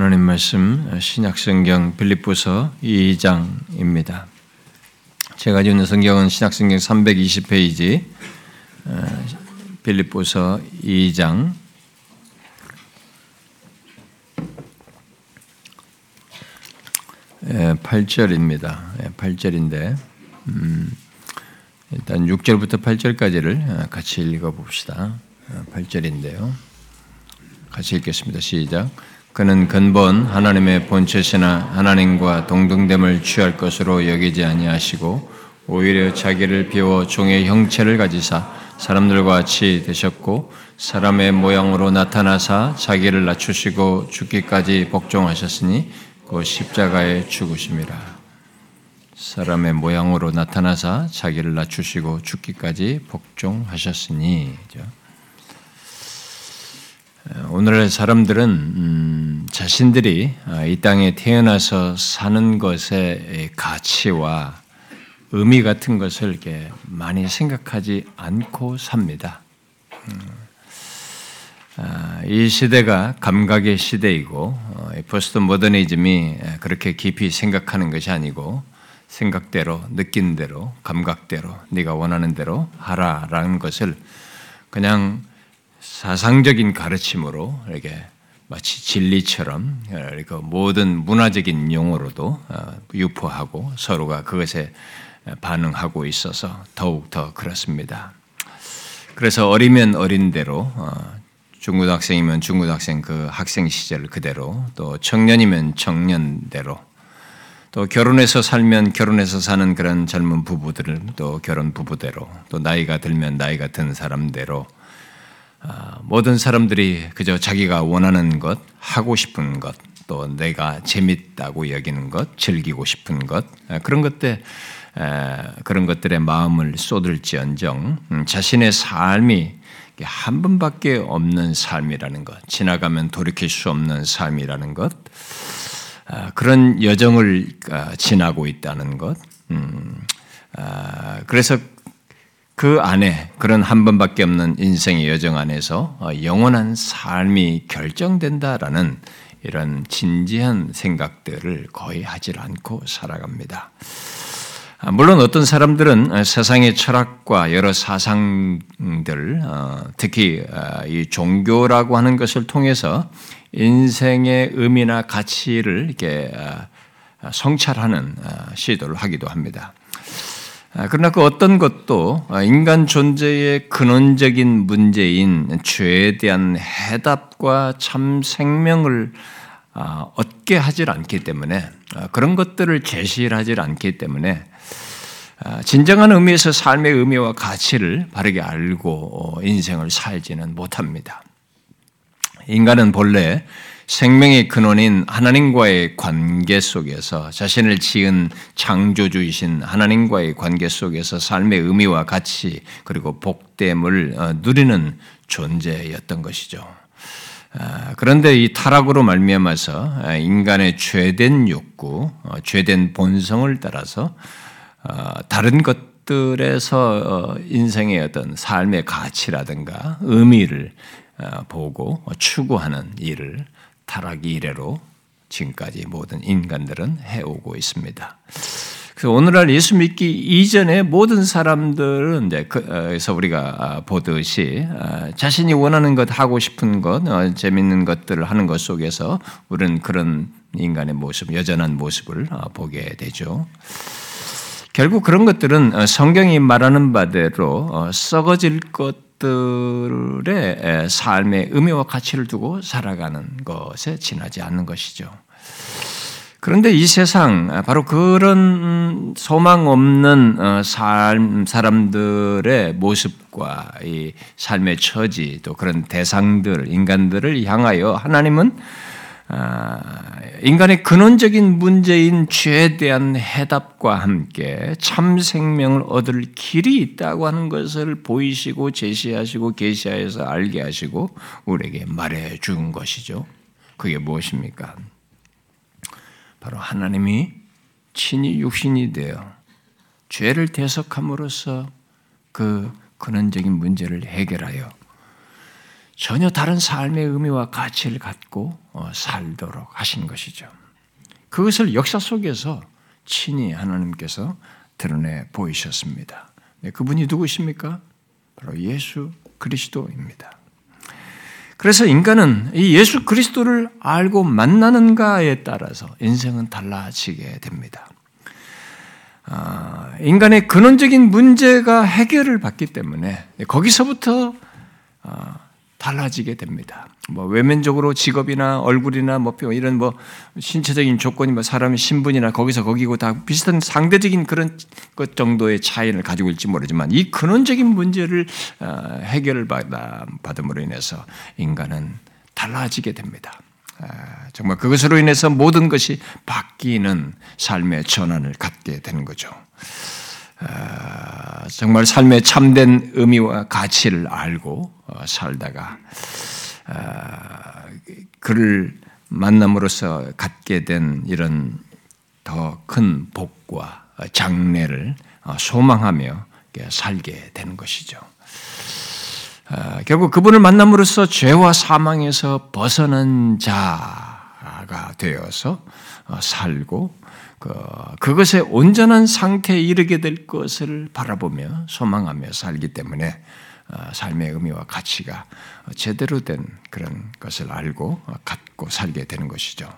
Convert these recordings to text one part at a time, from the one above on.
하나님 말씀 신약 성경 빌립보서 2장입니다. 제가 있는 성경은 신약 성경 320페이지 빌립보서 2장 8절입니다. 8절인데 음, 일단 6절부터 8절까지를 같이 읽어 봅시다. 8절인데요. 같이 읽겠습니다. 시작. 그는 근본 하나님의 본체시나 하나님과 동등됨을 취할 것으로 여기지 아니하시고 오히려 자기를 비워 종의 형체를 가지사 사람들과 같이 되셨고 사람의 모양으로 나타나사 자기를 낮추시고 죽기까지 복종하셨으니 그 십자가에 죽으심이라. 사람의 모양으로 나타나사 자기를 낮추시고 죽기까지 복종하셨으니. 오늘의 사람들은 음, 자신들이 아, 이 땅에 태어나서 사는 것의 가치와 의미 같은 것을 이렇게 많이 생각하지 않고 삽니다. 음, 아, 이 시대가 감각의 시대이고 포스트 어, 모더니즘이 그렇게 깊이 생각하는 것이 아니고 생각대로 느낀 대로 감각대로 네가 원하는 대로 하라라는 것을 그냥 사상적인 가르침으로 이렇게 마치 진리처럼 이렇게 모든 문화적인 용어로도 어, 유포하고 서로가 그것에 반응하고 있어서 더욱 더 그렇습니다. 그래서 어리면 어린 대로 어, 중고등학생이면 중고등학생 그 학생 시절 그대로 또 청년이면 청년대로 또 결혼해서 살면 결혼해서 사는 그런 젊은 부부들은 또 결혼 부부대로 또 나이가 들면 나이가 든 사람대로 아, 모든 사람들이 그저 자기가 원하는 것, 하고 싶은 것, 또 내가 재밌다고 여기는 것, 즐기고 싶은 것 아, 그런 것들 그런 것들의 마음을 쏟을지언정 음, 자신의 삶이 한 번밖에 없는 삶이라는 것, 지나가면 돌이킬 수 없는 삶이라는 것, 아, 그런 여정을 지나고 있다는 것. 음, 그래서 그 안에 그런 한 번밖에 없는 인생의 여정 안에서 어, 영원한 삶이 결정된다라는 이런 진지한 생각들을 거의 하질 않고 살아갑니다. 아, 물론 어떤 사람들은 세상의 철학과 여러 사상들, 어, 특히 아, 이 종교라고 하는 것을 통해서 인생의 의미나 가치를 이렇게 아, 성찰하는 시도를 하기도 합니다. 아, 그러나 그 어떤 것도 인간 존재의 근원적인 문제인 죄에 대한 해답과 참 생명을 아, 얻게 하질 않기 때문에 아, 그런 것들을 제시하지 않기 때문에 진정한 의미에서 삶의 의미와 가치를 바르게 알고 어, 인생을 살지는 못합니다. 인간은 본래 생명의 근원인 하나님과의 관계 속에서 자신을 지은 창조주이신 하나님과의 관계 속에서 삶의 의미와 가치 그리고 복됨을 어, 누리는 존재였던 것이죠. 아, 그런데 이 타락으로 말미암아서 아, 인간의 죄된 욕구, 어, 죄된 본성을 따라서 어, 다른 것들에서 인생의 어떤 삶의 가치라든가 의미를 보고 추구하는 일을 타락이 이래로 지금까지 모든 인간들은 해오고 있습니다. 그래서 오늘날 예수 믿기 이전에 모든 사람들은 이제 그래서 우리가 아, 보듯이 아, 자신이 원하는 것 하고 싶은 것 어, 재밌는 것들을 하는 것 속에서 우리는 그런 인간의 모습 여전한 모습을 어, 보게 되죠. 결국 그런 것들은 어, 성경이 말하는 바대로 썩어질 것 것들의 삶의 의미와 가치를 두고 살아가는 것에 지나지 않는 것이죠. 그런데 이 세상 바로 그런 소망 없는 어, 삶 사람들의 모습과 이 삶의 처지 또 그런 대상들 인간들을 향하여 하나님은 아, 인간의 근원적인 문제인 죄에 대한 해답과 함께 참 생명을 얻을 길이 있다고 하는 것을 보이시고 제시하시고 계시하여서 알게 하시고 우리에게 말해 준 것이죠. 그게 무엇입니까? 바로 하나님이 친히 육신이 되어 죄를 대속함으로써 그 근원적인 문제를 해결하여 전혀 다른 삶의 의미와 가치를 갖고 어, 살도록 하신 것이죠. 그것을 역사 속에서 친히 하나님께서 드러내 보이셨습니다. 네, 그분이 누구십니까? 바로 예수 그리스도입니다. 그래서 인간은 이 예수 그리스도를 알고 만나는가에 따라서 인생은 달라지게 됩니다. 아, 인간의 근원적인 문제가 해결을 받기 때문에 거기서부터 아, 달라지게 됩니다. 뭐 외면적으로 직업이나 얼굴이나 뭐 이런 뭐 신체적인 조건이 뭐 사람의 신분이나 거기서 거기고 다 비슷한 상대적인 그런 것 정도의 차이를 가지고 있지 모르지만 이 근원적인 문제를 아, 해결을 받아 받음으로 인해서 인간은 달라지게 됩니다. 아, 정말 그것으로 인해서 모든 것이 바뀌는 삶의 전환을 갖게 되는 거죠. 아, 정말 삶의 참된 의미와 가치를 알고 어, 살다가 아, 그를 만남으로써 갖게 된 이런 더 큰 복과 장래를 어, 소망하며 살게 되는 것이죠. 아, 결국 그분을 만남으로써 죄와 사망에서 벗어난 자가 되어서 어, 살고 그, 그것의 온전한 상태에 이르게 될 것을 바라보며 소망하며 살기 때문에 어, 삶의 의미와 가치가 제대로 된 그런 것을 알고 갖고 살게 되는 것이죠.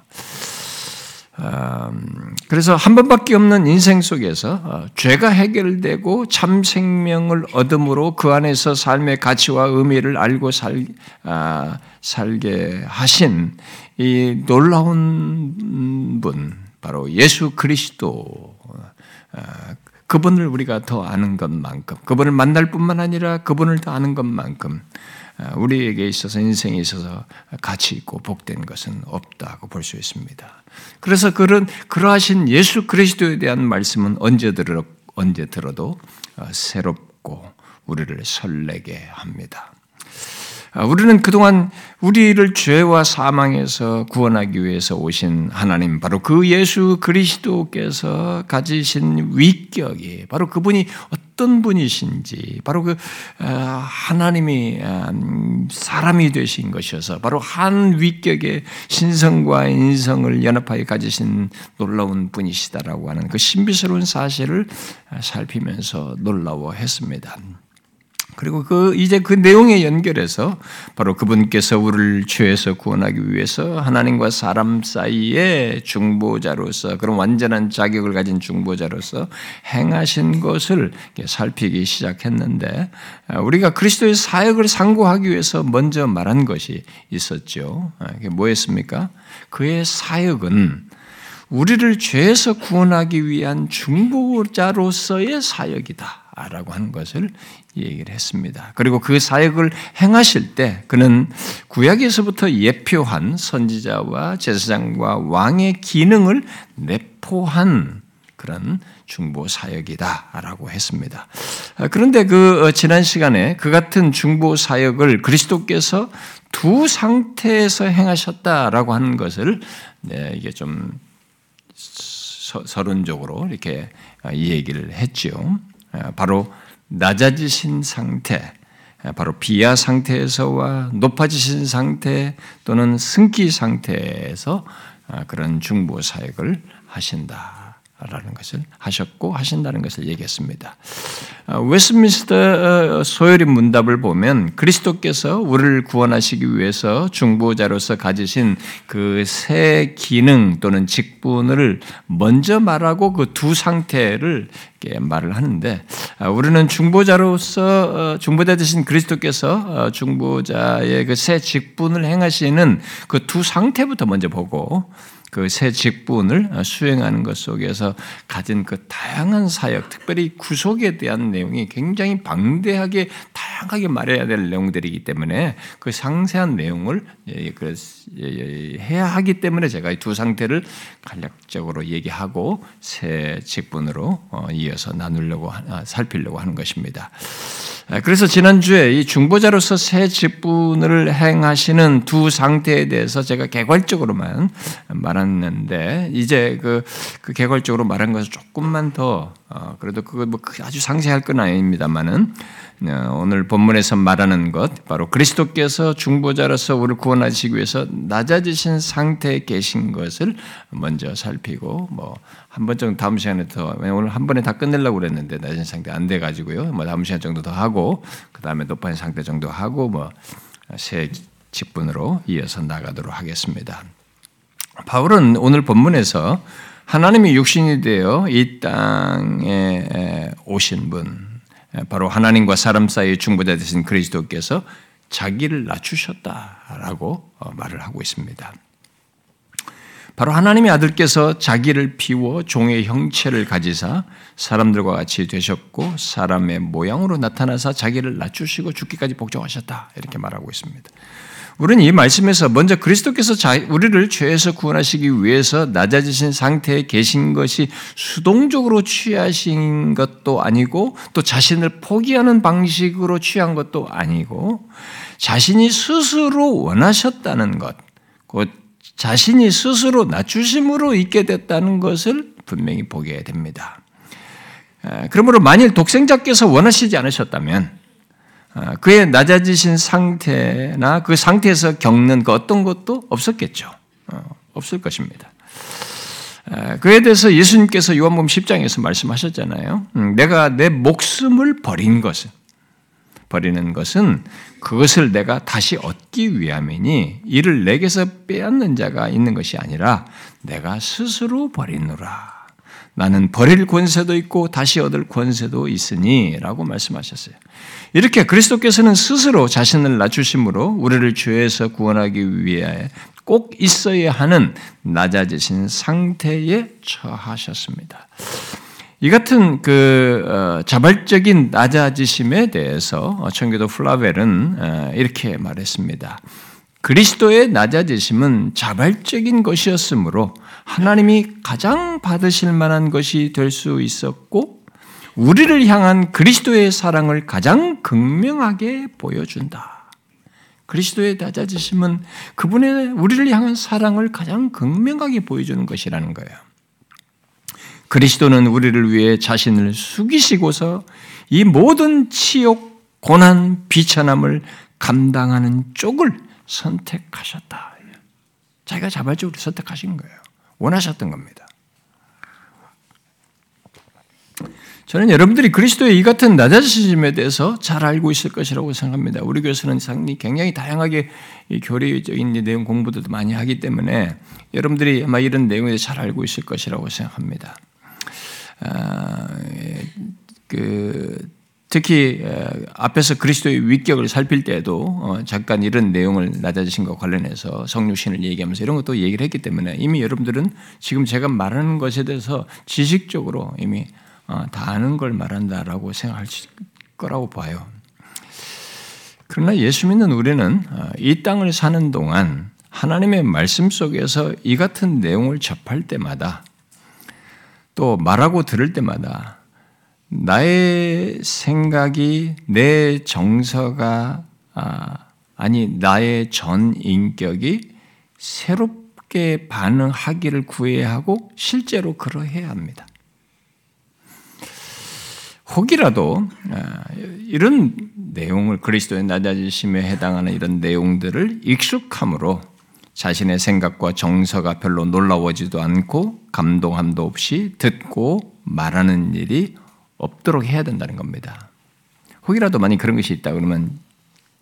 음, 그래서 한 번밖에 없는 인생 속에서 어, 죄가 해결되고 참 생명을 얻음으로 그 안에서 삶의 가치와 의미를 알고 살, 아, 살게 하신 이 놀라운 분, 바로 예수 그리스도, 아, 그분을 우리가 더 아는 것만큼, 그분을 만날 뿐만 아니라 그분을 더 아는 것만큼 아, 우리에게 있어서 인생에 있어서 가치 있고 복된 것은 없다고 볼 수 있습니다. 그래서 그런 그러하신 예수 그리스도에 대한 말씀은 언제 들어 언제 들어도 어, 새롭고 우리를 설레게 합니다. 아, 우리는 그동안 우리를 죄와 사망에서 구원하기 위해서 오신 하나님, 바로 그 예수 그리스도께서 가지신 위격이, 바로 그분이 어떤 분이신지, 바로 그 아, 하나님이 아, 사람이 되신 것이어서, 바로 한 위격의 신성과 인성을 연합하여 가지신 놀라운 분이시다라고 하는 그 신비스러운 사실을 살피면서 놀라워했습니다. 그리고 그 이제 그 내용에 연결해서 바로 그분께서 우리를 죄에서 구원하기 위해서 하나님과 사람 사이에 중보자로서 그런 완전한 자격을 가진 중보자로서 행하신 것을 살피기 시작했는데 아, 우리가 그리스도의 사역을 상고하기 위해서 먼저 말한 것이 있었죠. 아, 그게 뭐였습니까? 그의 사역은 우리를 죄에서 구원하기 위한 중보자로서의 사역이다. 라고 하는 것을 얘기를 했습니다. 그리고 그 사역을 행하실 때 그는 구약에서부터 예표한 선지자와 제사장과 왕의 기능을 내포한 그런 중보 사역이다라고 했습니다. 그런데 그 어, 지난 시간에 그 같은 중보 사역을 그리스도께서 두 상태에서 행하셨다라고 하는 것을 네, 이게 좀 서론적으로 이렇게 이 얘기를 했죠. 바로 낮아지신 상태, 바로 비하 상태에서와 높아지신 상태 또는 승기 상태에서 그런 중보 사역을 하신다. 라는 것을 하셨고 하신다는 것을 얘기했습니다. 어, 웨스민스터 어, 소열의 문답을 보면 그리스도께서 우리를 구원하시기 위해서 중보자로서 가지신 그 세 기능 또는 직분을 먼저 말하고 그 두 상태를 말을 하는데 어, 우리는 중보자로서 중보자 되신 그리스도께서 중보자의 그세 직분을 행하시는 그 두 상태부터 먼저 보고 그 새 직분을 수행하는 것 속에서 가진 그 다양한 사역, 특별히 구속에 대한 내용이 굉장히 방대하게 다양하게 말해야 될 내용들이기 때문에 그 상세한 내용을 예, 그, 예, 예, 해야 하기 때문에 제가 이 두 상태를 간략적으로 얘기하고 새 직분으로 어, 이어서 나누려고 아, 살피려고 하는 것입니다. 아, 그래서 지난주에 이 중보자로서 새 직분을 행하시는 두 상태에 대해서 제가 개괄적으로만 말했는데 이제 그, 그 개괄적으로 말한 것을 조금만 더 어, 그래도 그거 뭐 아주 상세할 건 아닙니다만은 어, 오늘 본문에서 말하는 것 바로 그리스도께서 중보자로서 우리를 구원하시기 위해서 낮아지신 상태에 계신 것을 먼저 살피고 뭐 한 번 정도 다음 시간에 더 오늘 한 번에 다 끝내려고 그랬는데 낮은 상태 안 돼 가지고요. 뭐 다음 시간 정도 더 하고 그다음에 높은 상태 정도 하고 뭐 새 직분으로 이어서 나가도록 하겠습니다. 바울은 오늘 본문에서 하나님이 육신이 되어 이 땅에 오신 분 바로 하나님과 사람 사이의 중보자 되신 그리스도께서 자기를 낮추셨다라고 어, 말을 하고 있습니다. 바로 하나님의 아들께서 자기를 비워 종의 형체를 가지사 사람들과 같이 되셨고 사람의 모양으로 나타나사 자기를 낮추시고 죽기까지 복종하셨다 이렇게 말하고 있습니다. 우리는 이 말씀에서 먼저 그리스도께서 우리를 죄에서 구원하시기 위해서 낮아지신 상태에 계신 것이 수동적으로 취하신 것도 아니고 또 자신을 포기하는 방식으로 취한 것도 아니고 자신이 스스로 원하셨다는 것, 곧 자신이 스스로 낮추심으로 있게 됐다는 것을 분명히 보게 됩니다. 그러므로 만일 독생자께서 원하시지 않으셨다면 아, 그의 낮아지신 상태나 그 상태에서 겪는 그 어떤 것도 없었겠죠. 어, 없을 것입니다. 아, 그에 대해서 예수님께서 요한복음 10장에서 말씀하셨잖아요. 음, 내가 내 목숨을 버린 것은 버리는 것은 그것을 내가 다시 얻기 위함이니 이를 내게서 빼앗는 자가 있는 것이 아니라 내가 스스로 버리노라. 나는 버릴 권세도 있고 다시 얻을 권세도 있으니라고 말씀하셨어요. 이렇게 그리스도께서는 스스로 자신을 낮추심으로 우리를 죄에서 구원하기 위해 꼭 있어야 하는 낮아지신 상태에 처하셨습니다. 이 같은 그 어, 자발적인 낮아지심에 대해서 청교도 플라벨은 어, 이렇게 말했습니다. 그리스도의 낮아지심은 자발적인 것이었으므로 하나님이 가장 받으실 만한 것이 될 수 있었고 우리를 향한 그리스도의 사랑을 가장 극명하게 보여준다. 그리스도의 낮아지심은 그분의 우리를 향한 사랑을 가장 극명하게 보여주는 것이라는 거예요. 그리스도는 우리를 위해 자신을 숙이시고서 이 모든 치욕, 고난, 비천함을 감당하는 쪽을 선택하셨다. 자기가 자발적으로 선택하신 거예요. 원하셨던 겁니다. 저는 여러분들이 그리스도의 이 같은 낮아지심에 대해서 잘 알고 있을 것이라고 생각합니다. 우리 상당히 굉장히 다양하게 교리적인 내용 공부도 많이 하기 때문에 여러분들이 아마 이런 내용에 잘 알고 있을 것이라고 생각합니다. 아, 그 특히 앞에서 그리스도의 위격을 살필 때에도 어, 잠깐 이런 내용을 낮아지신 것 관련해서 성육신을 얘기하면서 이런 것도 얘기를 했기 때문에 이미 여러분들은 지금 제가 말하는 것에 대해서 지식적으로 이미 어, 다 아는 걸 말한다라고 생각할 거라고 봐요. 그러나 예수 믿는 우리는 어, 이 땅을 사는 동안 하나님의 말씀 속에서 이 같은 내용을 접할 때마다 또 말하고 들을 때마다 나의 생각이 내 정서가 아, 니 나의 전 인격이 새롭게 반응하기를 구해야 하고 실제로 그러해야 합니다. 혹이라도 아, 이런 내용을 그리스도의 낮아지심에 해당하는 이런 내용들을 익숙함으로 자신의 생각과 정서가 별로 놀라워지도 않고 감동함도 없이 듣고 말하는 일이 없도록 해야 된다는 겁니다. 혹이라도 만약 그런 것이 있다 그러면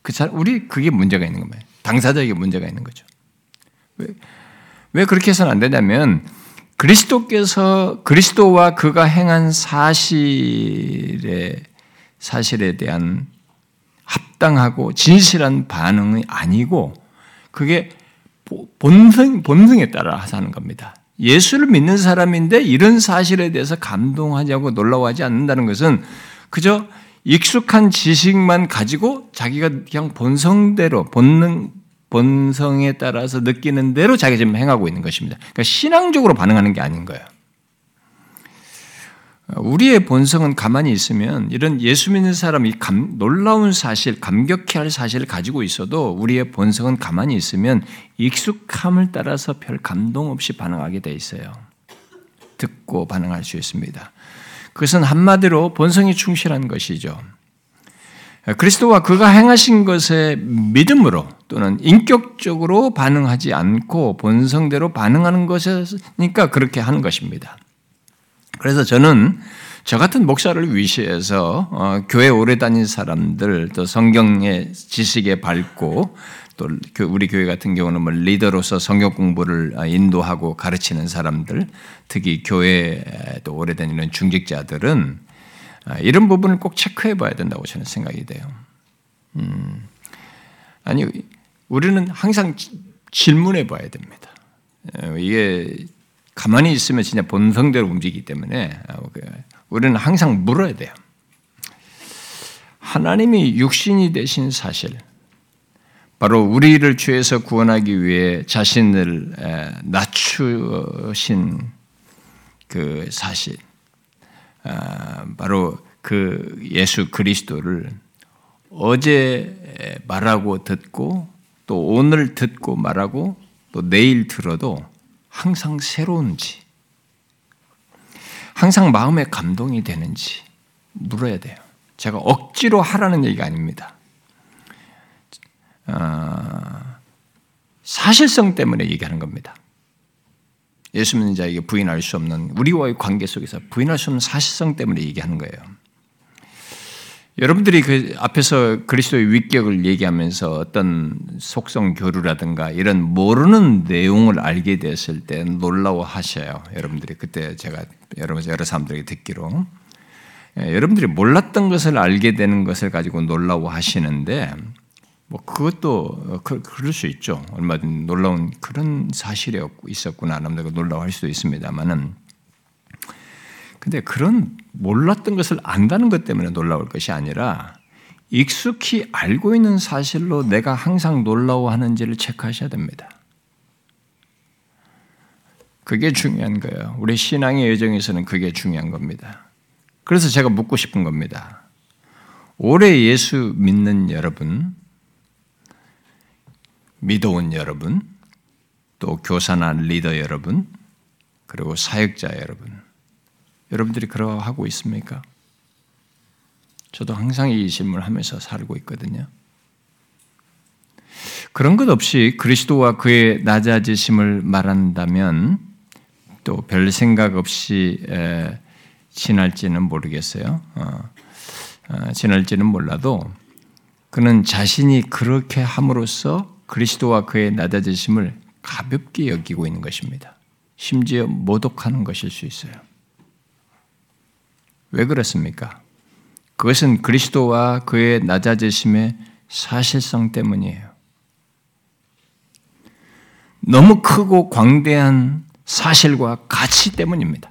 그 사람 우리 그게 문제가 있는 겁니다. 당사자에게 문제가 있는 거죠. 왜, 왜 그렇게 해서는 안 되냐면 그리스도께서 그리스도와 그가 행한 사실에 사실에 대한 합당하고 진실한 반응이 아니고 그게 본성 본성에 따라 하는 겁니다. 예수를 믿는 사람인데 이런 사실에 대해서 감동하지 고 놀라워하지 않는다는 것은 그저 익숙한 지식만 가지고 자기가 그냥 본성대로 본능 본성에 따라서 느끼는 대로 자기가 지금 행하고 있는 것입니다. 그러니까 신앙적으로 반응하는 게 아닌 거예요. 우리의 본성은 가만히 있으면 이런 예수 믿는 사람이 감, 놀라운 사실, 감격해 할 사실을 가지고 있어도 우리의 본성은 가만히 있으면 익숙함을 따라서 별 감동 없이 반응하게 돼 있어요. 듣고 반응할 수 있습니다. 그것은 한마디로 본성이 충실한 것이죠. 그리스도와 그가 행하신 것에 믿음으로 또는 인격적으로 반응하지 않고 본성대로 반응하는 것이니까 그렇게 하는 것입니다. 그래서 저는 저 같은 목사를 위시해서 어, 교회 오래 다닌 사람들 또 성경의 지식에 밝고 또 우리 교회 같은 경우는 뭐 리더로서 성경 공부를 인도하고 가르치는 사람들, 특히 교회에 또 오래 다니는 중직자들은 아, 이런 부분을 꼭 체크해 봐야 된다고 저는 생각이 돼요. 음, 아니, 우리는 항상 질문해 봐야 됩니다. 어, 이게 가만히 있으면 진짜 본성대로 움직이기 때문에 아, 그 우리는 항상 물어야 돼요. 하나님이 육신이 되신 사실, 바로 우리를 죄에서 구원하기 위해 자신을 낮추신 그 사실, 아, 바로 그 예수 그리스도를 어제 말하고 듣고 또 오늘 듣고 말하고 또 내일 들어도 항상 새로운지, 항상 마음에 감동이 되는지 물어야 돼요. 제가 억지로 하라는 얘기가 아닙니다. 어, 사실성 때문에 얘기하는 겁니다. 예수 믿는 자에게 부인할 수 없는 우리와의 관계 속에서 부인할 수 없는 사실성 때문에 얘기하는 거예요. 여러분들이 그 앞에서 그리스도의 위격을 얘기하면서 어떤 속성 교류라든가 이런 모르는 내용을 알게 됐을 때 놀라워하셔요. 여러분들이 그때 제가 여러 여러 사람들에게 듣기로 예, 여러분들이 몰랐던 것을 알게 되는 것을 가지고 놀라워하시는데 뭐 그것도 그, 그럴 수 있죠. 얼마든 놀라운 그런 사실이 있었구나. 남들가 놀라워할 수도 있습니다만은 근데 그런 몰랐던 것을 안다는 것 때문에 놀라울 것이 아니라 익숙히 알고 있는 사실로 내가 항상 놀라워하는지를 체크하셔야 됩니다. 그게 중요한 거예요. 우리 신앙의 여정에서는 그게 중요한 겁니다. 그래서 제가 묻고 싶은 겁니다. 올해 예수 믿는 여러분, 믿어온 여러분, 또 교사나 리더 여러분, 그리고 사역자 여러분, 여러분들이 그러하고 있습니까? 저도 항상 이 질문을 하면서 살고 있거든요. 그런 것 없이 그리스도와 그의 낮아지심을 말한다면 또 별 생각 없이 지날지는 모르겠어요. 어, 어, 지날지는 몰라도 그는 자신이 그렇게 함으로써 그리스도와 그의 낮아지심을 가볍게 여기고 있는 것입니다. 심지어 모독하는 것일 수 있어요. 왜 그렇습니까? 그것은 그리스도와 그의 낮아지심의 사실성 때문이에요. 너무 크고 광대한 사실과 가치 때문입니다.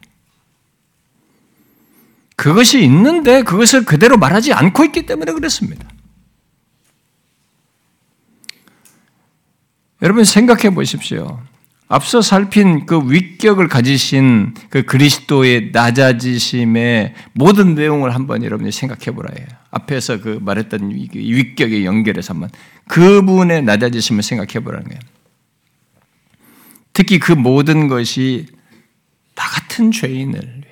그것이 있는데 그것을 그대로 말하지 않고 있기 때문에 그렇습니다. 여러분 생각해 보십시오. 앞서 살핀 그 위격을 가지신 그 그리스도의 낮아지심의 모든 내용을 한번 여러분이 생각해 보라 해요. 앞에서 그 말했던 위격에 연결해서 한번 그분의 낮아지심을 생각해 보라는 거예요. 특히 그 모든 것이 나 같은 죄인을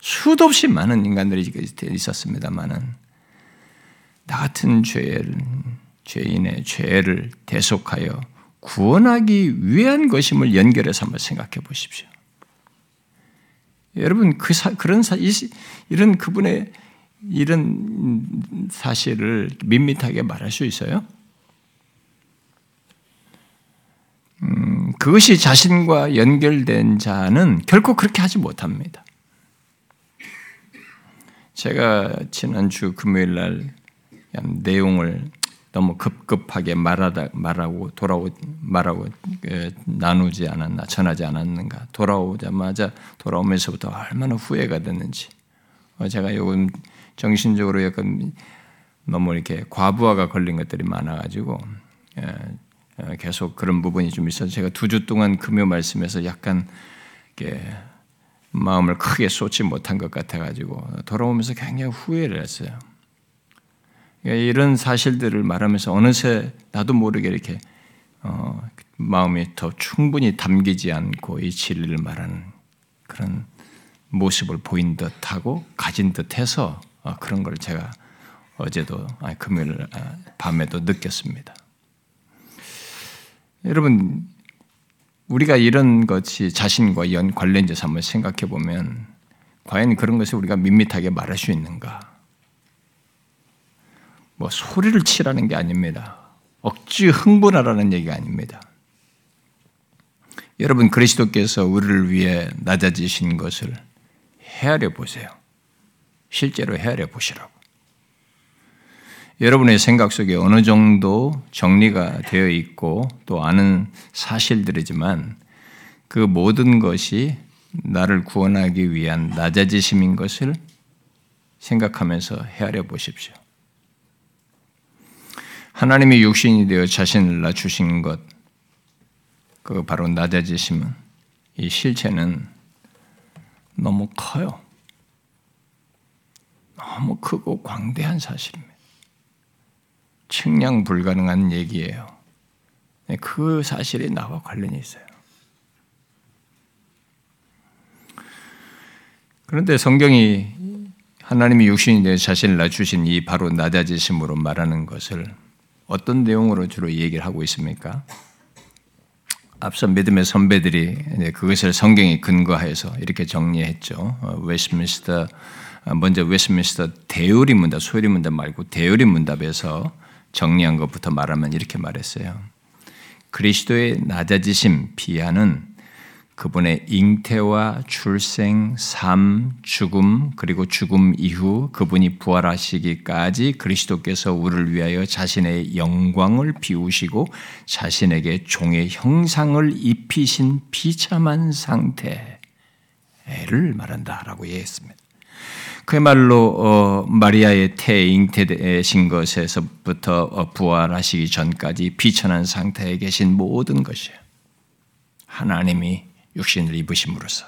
수도 없이 많은 인간들이 있었습니다만은 나 같은 죄를 죄인의 죄를 대속하여 구원하기 위한 것임을 연결해서 한번 생각해 보십시오. 여러분 그 사, 그런 사, 이런 그분의 이런 사실을 밋밋하게 말할 수 있어요? 음, 그것이 자신과 연결된 자는 결코 그렇게 하지 못합니다. 제가 지난주 금요일 날 내용을 너무 급급하게 말하다 말하고 돌아오 말하고 그, 나누지 않았나 전하지 않았는가 돌아오자마자 돌아오면서부터 얼마나 후회가 됐는지 어, 제가 요즘 정신적으로 약간 너무 이렇게 과부하가 걸린 것들이 많아가지고 계속 그런 부분이 좀 있어서 제가 두 주 동안 금요 말씀에서 약간 마음을 크게 쏟지 못한 것 같아가지고 돌아오면서 굉장히 후회를 했어요. 이런 사실들을 말하면서 어느새 나도 모르게 이렇게 어, 마음이 더 충분히 담기지 않고 이 진리를 말하는 그런 모습을 보인 듯하고 가진 듯해서 어, 그런 걸 제가 어제도 아니 금요일 아, 밤에도 느꼈습니다. 여러분 우리가 이런 것이 자신과 연 관련돼서 한번 생각해 보면 과연 그런 것을 우리가 밋밋하게 말할 수 있는가? 뭐 소리를 치라는 게 아닙니다. 억지 흥분하라는 얘기가 아닙니다. 여러분 그리스도께서 우리를 위해 낮아지신 것을 헤아려 보세요. 실제로 헤아려 보시라고. 여러분의 생각 속에 어느 정도 정리가 되어 있고 또 아는 사실들이지만 그 모든 것이 나를 구원하기 위한 낮아지심인 것을 생각하면서 헤아려 보십시오. 하나님이 육신이 되어 자신을 낮추신 것, 그 바로 낮아지심은 이 실체는 너무 커요. 너무 크고 광대한 사실입니다. 측량 불가능한 얘기예요. 네, 그 사실이 나와 관련이 있어요. 그런데 성경이 하나님이 육신이 되 자신을 낮추신 이 바로 낮아지심으로 말하는 것을 어떤 내용으로 주로 얘기를 하고 있습니까? 앞서 믿음의 선배들이 그것을 성경에 근거해서 이렇게 정리했죠. 어, 웨스민스터 먼저 웨스민스터 대요리 문답, 소요리 문답 말고 대요리 문답에서 정리한 것부터 말하면 이렇게 말했어요. 그리스도의 낮아지심 비하는 그분의 잉태와 출생, 삶, 죽음, 그리고 죽음 이후 그분이 부활하시기까지 그리스도께서 우리를 위하여 자신의 영광을 비우시고 자신에게 종의 형상을 입히신 비참한 상태를 말한다라고 이해했습니다. 그야말로 어, 마리아의 태 잉태되신 것에서부터 어, 부활하시기 전까지 비천한 상태에 계신 모든 것이에요. 하나님이 육신을 입으심으로써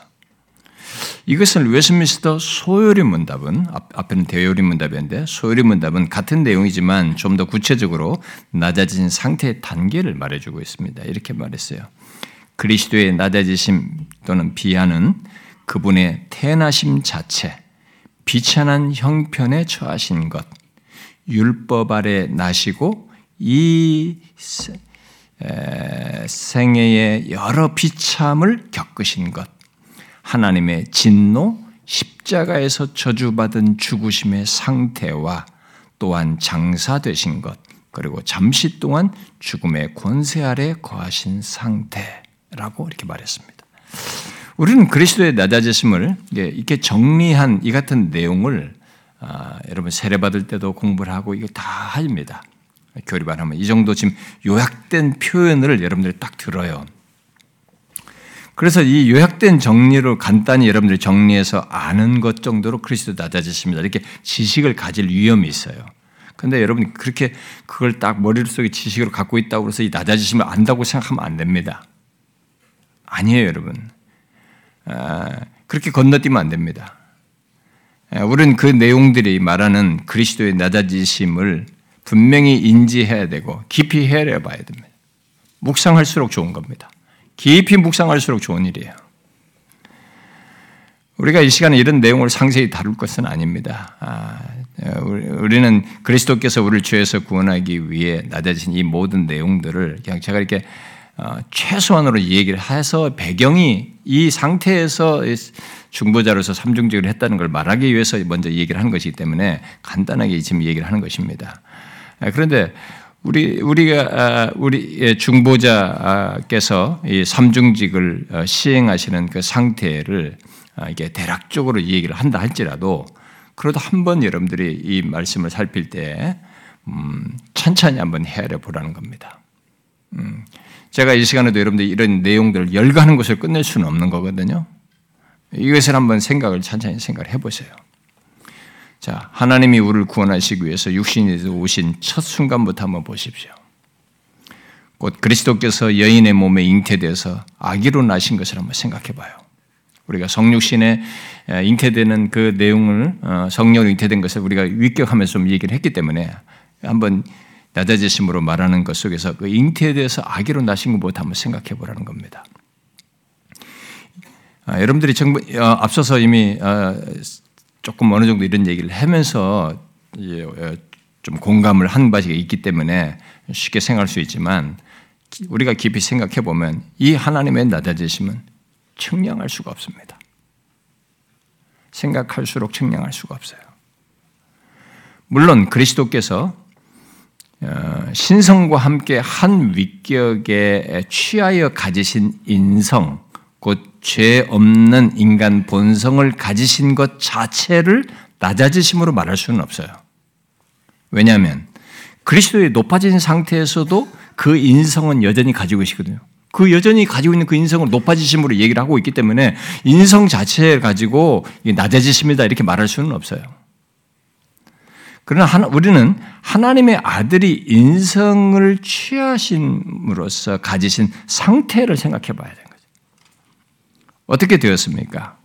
이것을 웨스민스터 소요리 문답은 앞에는 대요리 문답인데 소요리 문답은 같은 내용이지만 좀 더 구체적으로 낮아진 상태의 단계를 말해주고 있습니다. 이렇게 말했어요. 그리스도의 낮아지심 또는 비하는 그분의 태어나심 자체, 비천한 형편에 처하신 것, 율법 아래 나시고 이 생애의 여러 비참을 겪으신 것, 하나님의 진노, 십자가에서 저주받은 죽으심의 상태와 또한 장사되신 것, 그리고 잠시 동안 죽음의 권세 아래 거하신 상태라고 이렇게 말했습니다. 우리는 그리스도의 낮아지심을 이렇게 정리한 이 같은 내용을 아, 여러분 세례 받을 때도 공부를 하고 이게 다 합니다. 교리반 하면 이 정도 지금 요약된 표현을 여러분들이 딱 들어요. 그래서 이 요약된 정리로 간단히 여러분들이 정리해서 아는 것 정도로 그리스도 낮아지십니다. 이렇게 지식을 가질 위험이 있어요. 근데 여러분 그렇게 그걸 딱 머릿속에 지식으로 갖고 있다고 해서 이 낮아지심을 안다고 생각하면 안 됩니다. 아니에요, 여러분. 아, 그렇게 건너뛰면 안 됩니다. 아, 우리는 그 내용들이 말하는 그리스도의 낮아지심을 분명히 인지해야 되고 깊이 헤아려 봐야 됩니다. 묵상할수록 좋은 겁니다. 깊이 묵상할수록 좋은 일이에요. 우리가 이 시간에 이런 내용을 상세히 다룰 것은 아닙니다. 아, 우리는 그리스도께서 우리를 죄에서 구원하기 위해 낮아진 이 모든 내용들을 그냥 제가 이렇게 어, 최소한으로 얘기를 해서 배경이 이 상태에서 중보자로서 삼중직을 했다는 걸 말하기 위해서 먼저 얘기를 하는 것이기 때문에 간단하게 지금 얘기를 하는 것입니다. 아, 그런데 우리 우리가 아, 우리 중보자께서 이 삼중직을 어, 시행하시는 그 상태를 아, 이게 대략적으로 얘기를 한다 할지라도 그래도 한번 여러분들이 이 말씀을 살필 때 음, 천천히 한번 헤아려 보라는 겁니다. 음, 제가 이 시간에도 여러분들 이런 내용들을 열가는 것을 끝낼 수는 없는 거거든요. 이것을 한번 생각을 천천히 생각을 해보세요. 자, 하나님이 우리를 구원하시기 위해서 육신에서 오신 첫 순간부터 한번 보십시오. 곧 그리스도께서 여인의 몸에 잉태돼서 아기로 나신 것을 한번 생각해 봐요. 우리가 성육신에 잉태되는 그 내용을 어, 성령으로 잉태된 것을 우리가 위격하면서 좀 얘기를 했기 때문에 한번 낮아지심으로 말하는 것 속에서 그 잉태에 대해서 아기로 나신 것부터 한번 생각해 보라는 겁니다. 아, 여러분들이 정부, 어, 앞서서 이미 어, 조금 어느 정도 이런 얘기를 하면서 어, 좀 공감을 한 바가 있기 때문에 쉽게 생각할 수 있지만 우리가 깊이 생각해 보면 이 하나님의 낮아지심은 측량할 수가 없습니다. 생각할수록 측량할 수가 없어요. 물론 그리스도께서 어, 신성과 함께 한 위격에 취하여 가지신 인성, 곧 죄 없는 인간 본성을 가지신 것 자체를 낮아지심으로 말할 수는 없어요. 왜냐하면 그리스도의 높아진 상태에서도 그 인성은 여전히 가지고 계시거든요. 그 여전히 가지고 있는 그 인성을 높아지심으로 얘기를 하고 있기 때문에 인성 자체를 가지고 낮아지십니다 이렇게 말할 수는 없어요. 그러나 우리는 하나님의 아들이 인성을 취하심으로써 가지신 상태를 생각해 봐야 돼요. 어떻게 되었습니까?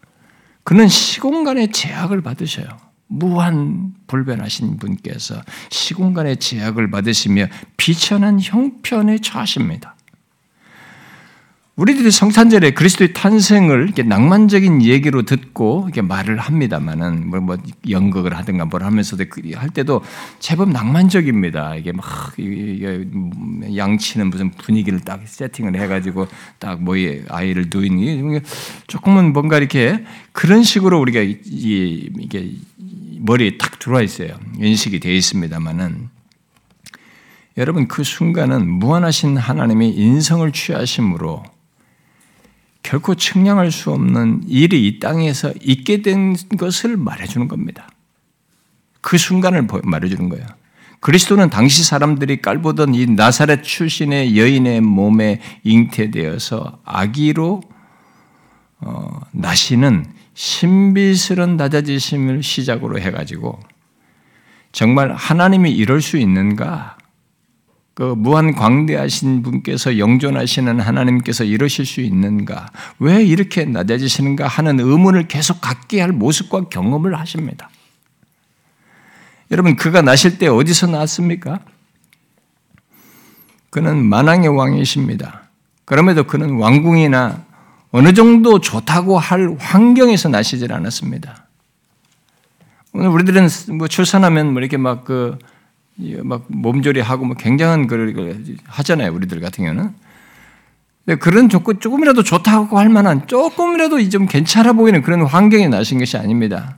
그는 시공간의 제약을 받으셔요. 무한 불변하신 분께서 시공간의 제약을 받으시며 비천한 형편에 처하십니다. 우리들이 성탄절에 그리스도의 탄생을 이렇게 낭만적인 얘기로 듣고 이렇게 말을 합니다만은 뭐, 뭐 연극을 하든가 뭘 하면서도 그할 때도 제법 낭만적입니다. 이게 막 양치는 무슨 분위기를 딱 세팅을 해가지고 딱 뭐 아이를 누이는 조금은 뭔가 이렇게 그런 식으로 우리가 이게 머리에 탁 들어와 있어요. 인식이 되어 있습니다만은 여러분 그 순간은 무한하신 하나님의 인성을 취하심으로 결코 측량할 수 없는 일이 이 땅에서 있게 된 것을 말해주는 겁니다. 그 순간을 말해주는 거예요. 그리스도는 당시 사람들이 깔보던 이 나사렛 출신의 여인의 몸에 잉태되어서 아기로 어, 나시는 신비스런 낮아지심을 시작으로 해가지고 정말 하나님이 이럴 수 있는가? 그 무한 광대하신 분께서 영존하시는 하나님께서 이러실 수 있는가? 왜 이렇게 낮아지시는가 하는 의문을 계속 갖게 할 모습과 경험을 하십니다. 여러분, 그가 나실 때 어디서 나왔습니까? 그는 만왕의 왕이십니다. 그럼에도 그는 왕궁이나 어느 정도 좋다고 할 환경에서 나시질 않았습니다. 오늘 우리들은 뭐 출산하면 뭐 이렇게 막그 막 몸조리하고 뭐 굉장한 걸 하잖아요. 우리들 같은 경우는. 그런 조건 조금이라도 좋다고 할 만한 조금이라도 좀 괜찮아 보이는 그런 환경에 나신 것이 아닙니다.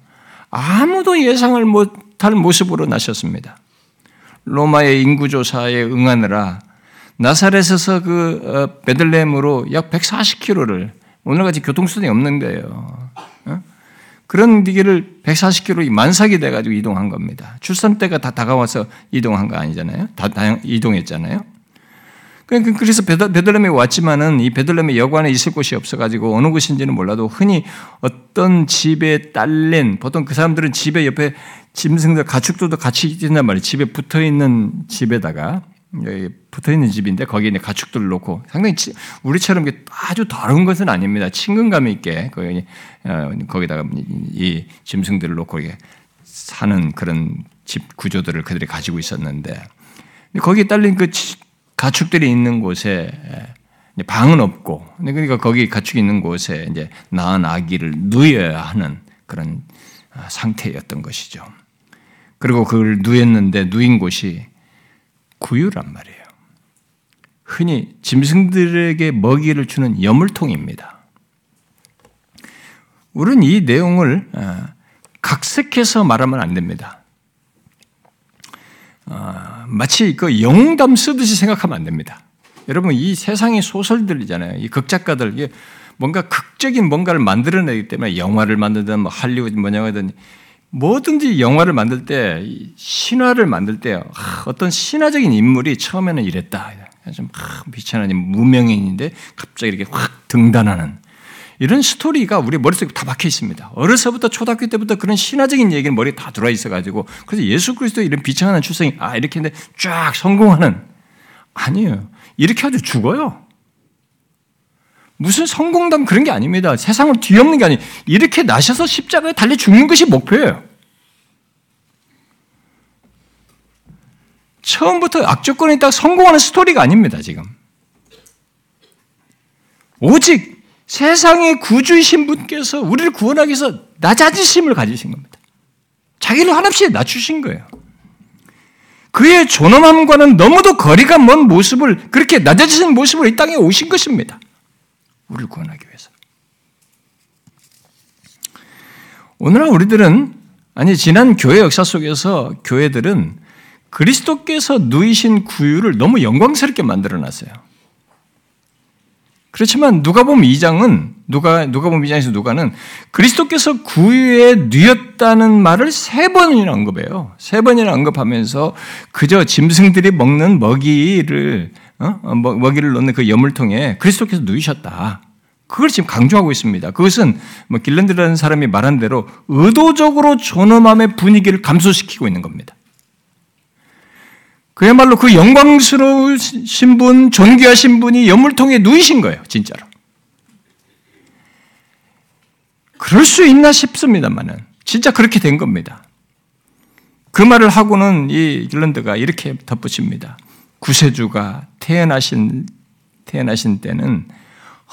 아무도 예상을 못할 모습으로 나셨습니다. 로마의 인구조사에 응하느라 나사렛에서 그 어, 베들레헴으로 약 140km를 오늘같이 교통수단이 없는 거예요. 그런 길을 140km 만삭이 돼가지고 이동한 겁니다. 출산 때가 다 다가와서 이동한 거 아니잖아요. 다, 다 이동했잖아요. 그러니까 그래서 베들렘에 왔지만은 이 베들렘의 여관에 있을 곳이 없어가지고 어느 곳인지는 몰라도 흔히 어떤 집에 딸린 보통 그 사람들은 집에 옆에 짐승들 가축들도 같이 있단 말이에요. 집에 붙어 있는 집에다가 붙어 있는 집인데 거기에 있는 가축들을 놓고 상당히 우리처럼 아주 다른 것은 아닙니다. 친근감 있게 거기 어, 거기다가 이 짐승들을 놓고 사는 그런 집 구조들을 그들이 가지고 있었는데 거기에 딸린 그 가축들이 있는 곳에 방은 없고 그러니까 거기 가축이 있는 곳에 이제 낳은 아기를 누여야 하는 그런 어, 상태였던 것이죠. 그리고 그걸 누였는데 누인 곳이 구유란 말이에요. 흔히 짐승들에게 먹이를 주는 여물통입니다. 우리는 이 내용을 어, 각색해서 말하면 안 됩니다. 어, 마치 그 영담 쓰듯이 생각하면 안 됩니다. 여러분 이 세상의 소설들이잖아요. 이 극작가들 뭔가 극적인 뭔가를 만들어내기 때문에 영화를 만들든 뭐 할리우드 뭐냐든 뭐든지 영화를 만들 때 신화를 만들 때 어떤 신화적인 인물이 처음에는 이랬다. 좀 비천한 무명인인데 갑자기 이렇게 확 등단하는 이런 스토리가 우리 머릿속에 다 박혀 있습니다. 어려서부터 초등학교 때부터 그런 신화적인 얘기는 머리에 다 들어와 있어가지고 그래서 예수 그리스도 이런 비천한 출생이 아 이렇게 했는데 쫙 성공하는 아니에요. 이렇게 하도 죽어요. 무슨 성공담 그런 게 아닙니다. 세상을 뒤엎는 게 아니. 이렇게 나셔서 십자가에 달려 죽는 것이 목표예요. 처음부터 악조건에 딱 성공하는 스토리가 아닙니다, 지금. 오직 세상의 구주이신 분께서 우리를 구원하기 위해서 낮아지심을 가지신 겁니다. 자기를 한없이 낮추신 거예요. 그의 존엄함과는 너무도 거리가 먼 모습을 그렇게 낮아지신 모습으로 이 땅에 오신 것입니다. 우리를 구원하기 위해서. 오늘날 우리들은 아니 지난 교회 역사 속에서 교회들은 그리스도께서 누이신 구유를 너무 영광스럽게 만들어 놨어요. 그렇지만 누가복음 2장은 누가 누가복음 2장에서 누가는 그리스도께서 구유에 누였다는 말을 세 번이나 언급해요. 세 번이나 언급하면서 그저 짐승들이 먹는 먹이를 어? 먹이를 넣는 그 여물통에 그리스도께서 누이셨다. 그걸 지금 강조하고 있습니다. 그것은 뭐 길랜드라는 사람이 말한 대로 의도적으로 존엄함의 분위기를 감소시키고 있는 겁니다. 그야말로 그 영광스러우신 분, 존귀하신 분이 연물통에 누이신 거예요, 진짜로. 그럴 수 있나 싶습니다만은, 진짜 그렇게 된 겁니다. 그 말을 하고는 이 길런드가 이렇게 덧붙입니다. 구세주가 태어나신, 태어나신 때는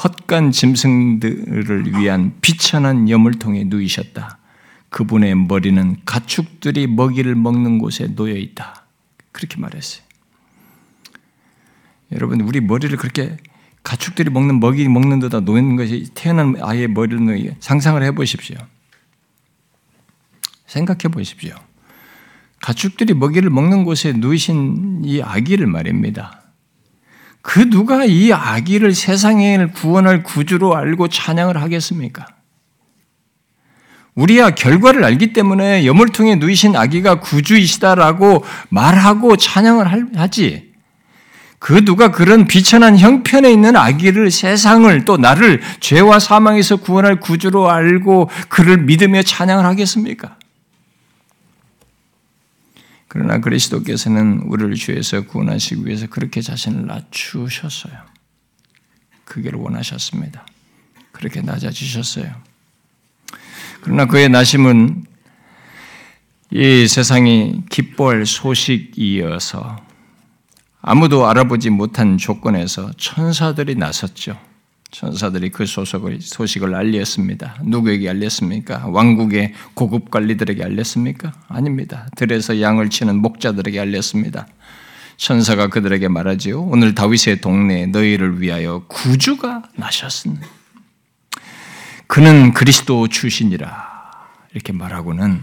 헛간 짐승들을 위한 비천한 여물통에 누이셨다. 그분의 머리는 가축들이 먹이를 먹는 곳에 놓여 있다. 그렇게 말했어요. 여러분, 우리 머리를 그렇게 가축들이 먹는 먹이 먹는 데다 놓는 것이 태어난 아이의 머리를 상상을 해 보십시오. 생각해 보십시오. 가축들이 먹이를 먹는 곳에 누이신 이 아기를 말입니다. 그 누가 이 아기를 세상을 구원할 구주로 알고 찬양을 하겠습니까? 우리야 결과를 알기 때문에 여물통에 누이신 아기가 구주이시다라고 말하고 찬양을 하지. 그 누가 그런 비천한 형편에 있는 아기를 세상을 또 나를 죄와 사망에서 구원할 구주로 알고 그를 믿으며 찬양을 하겠습니까? 그러나 그리스도께서는 우리를 죄에서 구원하시기 위해서 그렇게 자신을 낮추셨어요. 그게 원하셨습니다. 그렇게 낮아지셨어요. 그러나 그의 나심은 이 세상이 기뻐할 소식이어서 아무도 알아보지 못한 조건에서 천사들이 나섰죠. 천사들이 그 소속을, 소식을 알렸습니다. 누구에게 알렸습니까? 왕국의 고급 관리들에게 알렸습니까? 아닙니다. 들에서 양을 치는 목자들에게 알렸습니다. 천사가 그들에게 말하지요. 오늘 다윗의 동네에 너희를 위하여 구주가 나셨습니다. 그는 그리스도 주신이라 이렇게 말하고는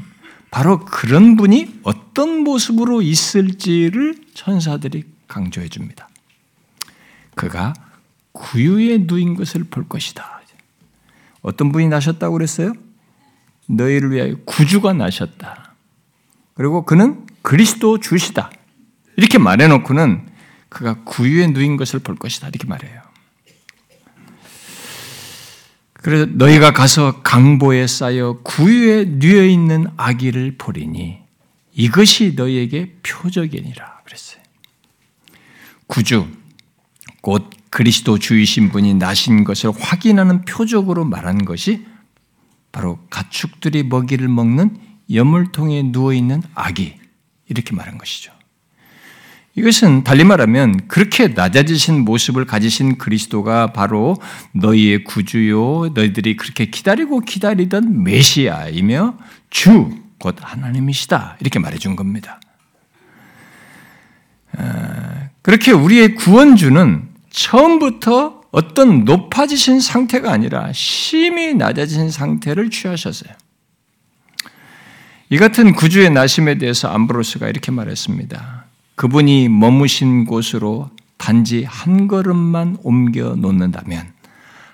바로 그런 분이 어떤 모습으로 있을지를 천사들이 강조해 줍니다. 그가 구유에 누인 것을 볼 것이다. 어떤 분이 나셨다고 그랬어요? 너희를 위하여 구주가 나셨다. 그리고 그는 그리스도 주시다. 이렇게 말해놓고는 그가 구유에 누인 것을 볼 것이다. 이렇게 말해요. 그래서 너희가 가서 강보에 쌓여 구유에 누여 있는 아기를 보리니 이것이 너희에게 표적이니라 그랬어요. 구주 곧 그리스도 주이신 분이 나신 것을 확인하는 표적으로 말한 것이 바로 가축들이 먹이를 먹는 여물통에 누워 있는 아기 이렇게 말한 것이죠. 이것은 달리 말하면 그렇게 낮아지신 모습을 가지신 그리스도가 바로 너희의 구주요, 너희들이 그렇게 기다리고 기다리던 메시아이며 주, 곧 하나님이시다. 이렇게 말해 준 겁니다. 아, 그렇게 우리의 구원주는 처음부터 어떤 높아지신 상태가 아니라 심히 낮아진 상태를 취하셨어요. 이 같은 구주의 나심에 대해서 암브로스가 이렇게 말했습니다. 그분이 머무신 곳으로 단지 한 걸음만 옮겨 놓는다면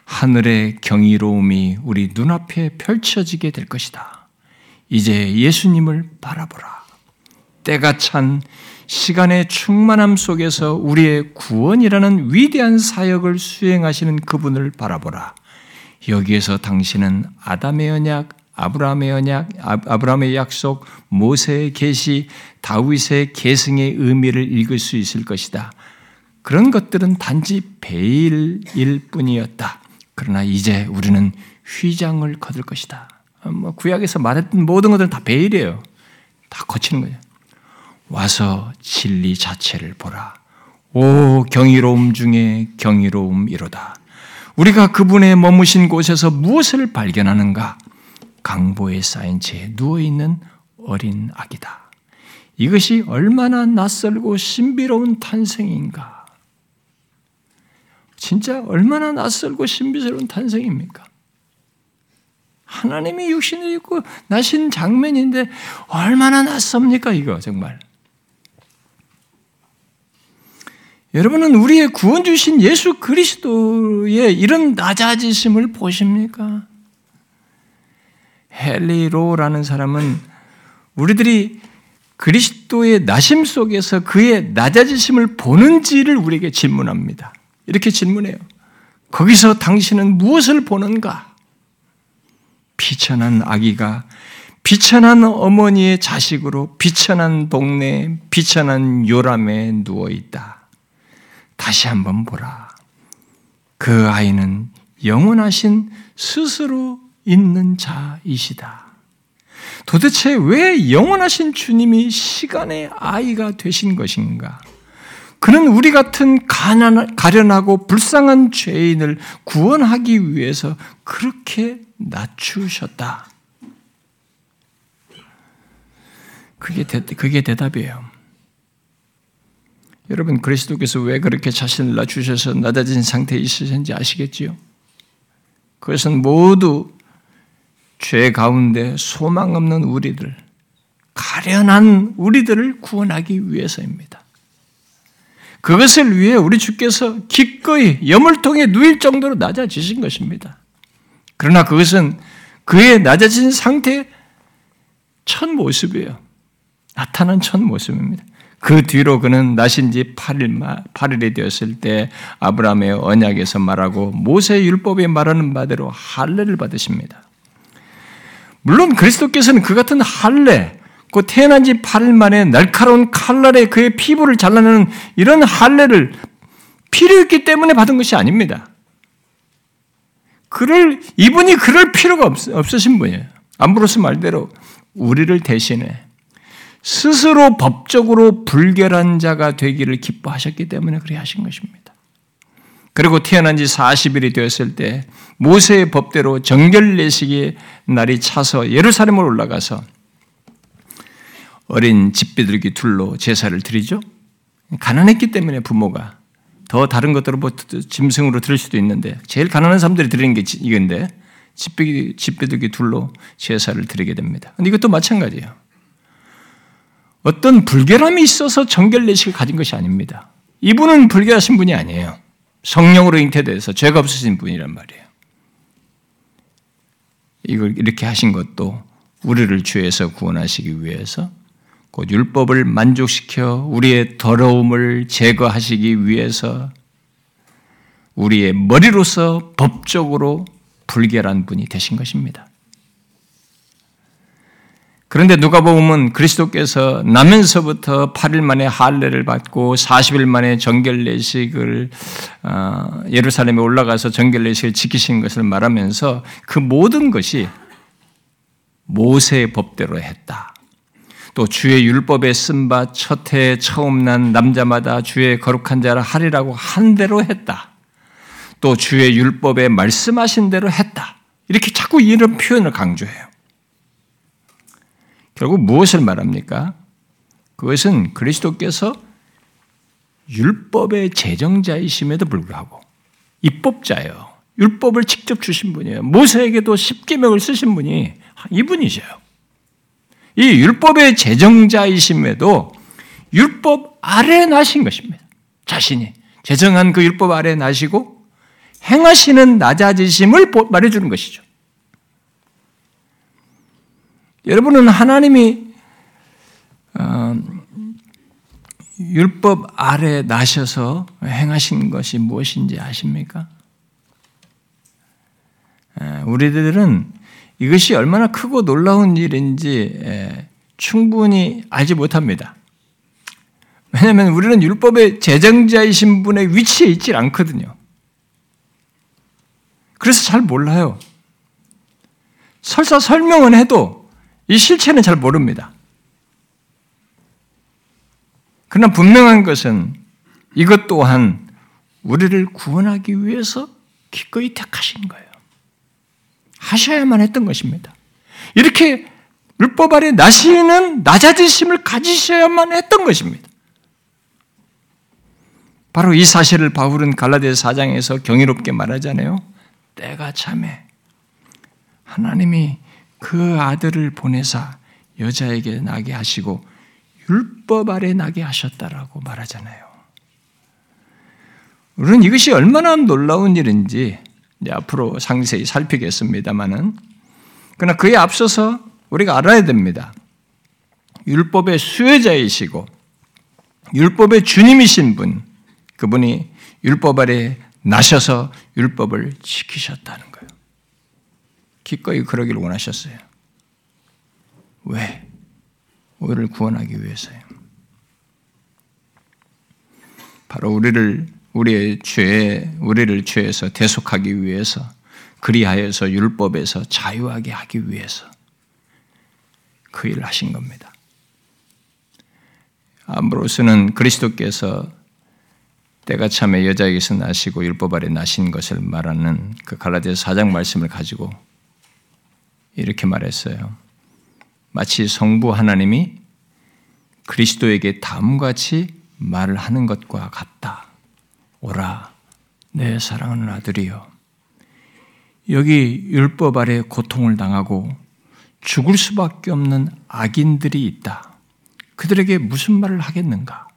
하늘의 경이로움이 우리 눈앞에 펼쳐지게 될 것이다. 이제 예수님을 바라보라. 때가 찬 시간의 충만함 속에서 우리의 구원이라는 위대한 사역을 수행하시는 그분을 바라보라. 여기에서 당신은 아담의 언약, 아브라함의 언약, 아브라함의 약속, 모세의 계시, 다윗의 계승의 의미를 읽을 수 있을 것이다. 그런 것들은 단지 베일일 뿐이었다. 그러나 이제 우리는 휘장을 거둘 것이다. 뭐 구약에서 말했던 모든 것들은 다 베일이에요. 다 거치는 거예요. 와서 진리 자체를 보라. 오 경이로움 중에 경이로움이로다. 우리가 그분의 머무신 곳에서 무엇을 발견하는가? 강보에 쌓인 채 누워 있는 어린 아기다. 이것이 얼마나 낯설고 신비로운 탄생인가. 진짜 얼마나 낯설고 신비스러운 탄생입니까? 하나님이 육신을 입고 나신 장면인데 얼마나 낯섭니까, 이거 정말. 여러분은 우리의 구원 주신 예수 그리스도의 이런 낮아지심을 보십니까? 헬리로라는 사람은 우리들이 그리스도의 나심 속에서 그의 낮아지심을 보는지를 우리에게 질문합니다. 이렇게 질문해요. 거기서 당신은 무엇을 보는가? 비천한 아기가 비천한 어머니의 자식으로 비천한 동네, 비천한 요람에 누워 있다. 다시 한번 보라. 그 아이는 영원하신 스스로 있는 자이시다. 도대체 왜 영원하신 주님이 시간의 아이가 되신 것인가? 그는 우리 같은 가난, 가련하고 불쌍한 죄인을 구원하기 위해서 그렇게 낮추셨다. 그게, 대, 그게 대답이에요. 여러분 그리스도께서 왜 그렇게 자신을 낮추셔서 낮아진 상태에 있으신지 아시겠지요? 그것은 모두 죄 가운데 소망 없는 우리들, 가련한 우리들을 구원하기 위해서입니다. 그것을 위해 우리 주께서 기꺼이 여물통에 누일 정도로 낮아지신 것입니다. 그러나 그것은 그의 낮아진 상태의 첫 모습이에요. 나타난 첫 모습입니다. 그 뒤로 그는 나신 지 8일, 8일이 되었을 때 아브라함의 언약에서 말하고 모세 율법에 말하는 바대로 할례를 받으십니다. 물론 그리스도께서는 그 같은 할례, 그 태어난 지 8일 만에 날카로운 칼날에 그의 피부를 잘라내는 이런 할례를 필요 있기 때문에 받은 것이 아닙니다. 그를 이분이 그럴 필요가 없, 없으신 분이에요. 암브로스 말대로 우리를 대신해 스스로 법적으로 불결한 자가 되기를 기뻐하셨기 때문에 그리 하신 것입니다. 그리고 태어난 지 40일이 되었을 때 모세의 법대로 정결 내식의 날이 차서 예루살렘으로 올라가서 어린 집비둘기 둘로 제사를 드리죠. 가난했기 때문에 부모가 더 다른 뭐 짐승으로 드릴 수도 있는데 제일 가난한 사람들이 드리는 게 이건데 집비둘기 둘로 제사를 드리게 됩니다. 근데 이것도 마찬가지예요. 어떤 불결함이 있어서 정결례식을 가진 것이 아닙니다. 이분은 불결하신 분이 아니에요. 성령으로 잉태돼서 죄가 없으신 분이란 말이에요. 이걸 이렇게 하신 것도 우리를 죄에서 구원하시기 위해서 곧 율법을 만족시켜 우리의 더러움을 제거하시기 위해서 우리의 머리로서 법적으로 불결한 분이 되신 것입니다. 그런데 누가 보면 그리스도께서 나면서부터 8일 만에 할례를 받고 40일 만에 정결례식을 어, 예루살렘에 올라가서 정결례식을 지키신 것을 말하면서 그 모든 것이 모세의 법대로 했다. 또 주의 율법에 쓴 바 첫해 처음 난 남자마다 주의 거룩한 자를 하리라고 한 대로 했다. 또 주의 율법에 말씀하신 대로 했다. 이렇게 자꾸 이런 표현을 강조해요. 결국 무엇을 말합니까? 그것은 그리스도께서 율법의 제정자이심에도 불구하고 입법자예요. 율법을 직접 주신 분이에요. 모세에게도 십계명을 쓰신 분이 이분이셔요. 이 율법의 제정자이심에도 율법 아래 나신 것입니다. 자신이 제정한 그 율법 아래 나시고 행하시는 낮아지심을 말해주는 것이죠. 여러분은 하나님이 어, 율법 아래 나셔서 행하신 것이 무엇인지 아십니까? 우리들은 이것이 얼마나 크고 놀라운 일인지 충분히 알지 못합니다. 왜냐하면 우리는 율법의 제정자이신 분의 위치에 있지 않거든요. 그래서 잘 몰라요. 설사 설명은 해도 이 실체는 잘 모릅니다. 그러나 분명한 것은 이것 또한 우리를 구원하기 위해서 기꺼이 택하신 거예요. 하셔야만 했던 것입니다. 이렇게 율법 아래 나시는 낮아지심을 가지셔야만 했던 것입니다. 바로 이 사실을 바울은 갈라디아 사장에서 경이롭게 말하잖아요. 때가 참에 하나님이 그 아들을 보내사 여자에게 나게 하시고 율법 아래 나게 하셨다라고 말하잖아요. 우리는 이것이 얼마나 놀라운 일인지 앞으로 상세히 살피겠습니다만은 그러나 그에 앞서서 우리가 알아야 됩니다. 율법의 수혜자이시고 율법의 주님이신 분 그분이 율법 아래 나셔서 율법을 지키셨다는 거예요. 기꺼이 그러기를 원하셨어요. 왜? 우리를 구원하기 위해서요. 바로 우리를 우리의 죄, 우리를 죄에서 대속하기 위해서 그리하여서 율법에서 자유하게 하기 위해서 그 일을 하신 겁니다. 암브로스는 그리스도께서 때가 참에 여자에게서 나시고 율법 아래 나신 것을 말하는 그 갈라디아 사장 말씀을 가지고 이렇게 말했어요. 마치 성부 하나님이 그리스도에게 다음과 같이 말을 하는 것과 같다. 오라, 내 사랑하는 아들이여. 여기 율법 아래 고통을 당하고 죽을 수밖에 없는 악인들이 있다. 그들에게 무슨 말을 하겠는가?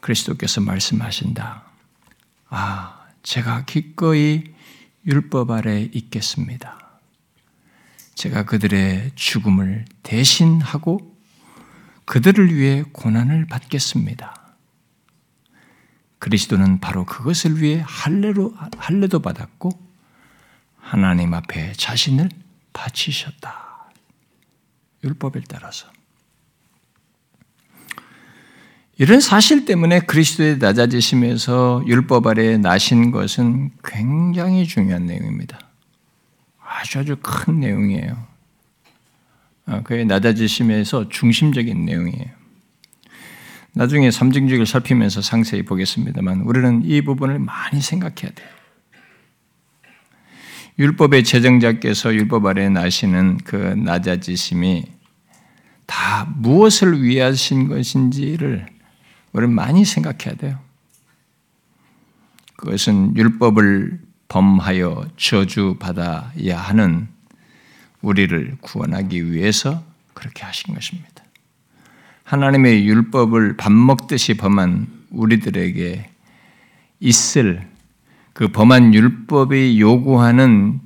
그리스도께서 말씀하신다. 아, 제가 기꺼이 율법 아래 있겠습니다. 제가 그들의 죽음을 대신하고 그들을 위해 고난을 받겠습니다. 그리스도는 바로 그것을 위해 할례로 할례도 받았고 하나님 앞에 자신을 바치셨다. 율법을 따라서. 이런 사실 때문에 그리스도의 낮아지심에서 율법 아래 나신 것은 굉장히 중요한 내용입니다. 아주 아주 큰 내용이에요. 아, 그의 낮아지심에서 중심적인 내용이에요. 나중에 삼징주기를 살피면서 상세히 보겠습니다만 우리는 이 부분을 많이 생각해야 돼요. 율법의 제정자께서 율법 아래 나시는 그 낮아지심이 다 무엇을 위하신 것인지를 우리는 많이 생각해야 돼요. 그것은 율법을 범하여 저주받아야 하는 우리를 구원하기 위해서 그렇게 하신 것입니다. 하나님의 율법을 밥 먹듯이 범한 우리들에게 있을 그 범한 율법이 요구하는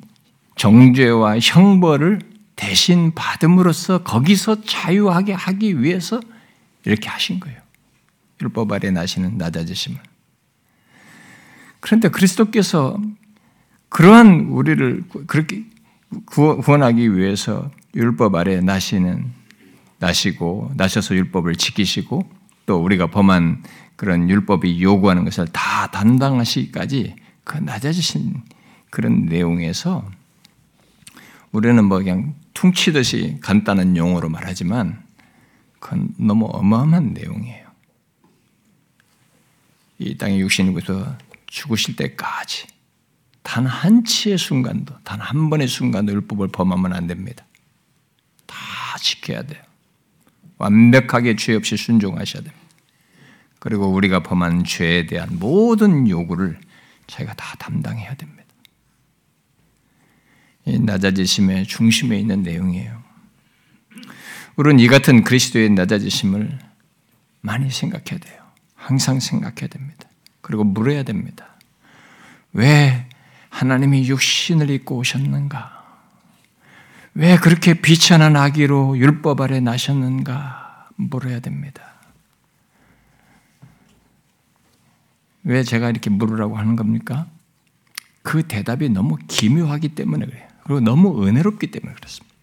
정죄와 형벌을 대신 받음으로써 거기서 자유하게 하기 위해서 이렇게 하신 거예요. 율법 아래 나시는 낮아지심을. 그런데 그리스도께서 그러한 우리를 그렇게 구원하기 위해서 율법 아래 나시는 나시고 나셔서 율법을 지키시고 또 우리가 범한 그런 율법이 요구하는 것을 다 담당하시기까지 그 낮아지신 그런 내용에서 우리는 뭐 그냥 퉁치듯이 간단한 용어로 말하지만 그건 너무 어마어마한 내용이에요. 이 땅의 육신으로서 죽으실 때까지 단 한 치의 순간도, 단 한 번의 순간도 율법을 범하면 안 됩니다. 다 지켜야 돼요. 완벽하게 죄 없이 순종하셔야 됩니다. 그리고 우리가 범한 죄에 대한 모든 요구를 저희가 다 담당해야 됩니다. 이 낮아지심의 중심에 있는 내용이에요. 우리는 이 같은 그리스도의 낮아지심을 많이 생각해야 돼요. 항상 생각해야 됩니다. 그리고 물어야 됩니다. 왜 하나님이 육신을 입고 오셨는가? 왜 그렇게 비천한 아기로 율법 아래 나셨는가 물어야 됩니다. 왜 제가 이렇게 물으라고 하는 겁니까? 그 대답이 너무 기묘하기 때문에 그래요. 그리고 너무 은혜롭기 때문에 그렇습니다.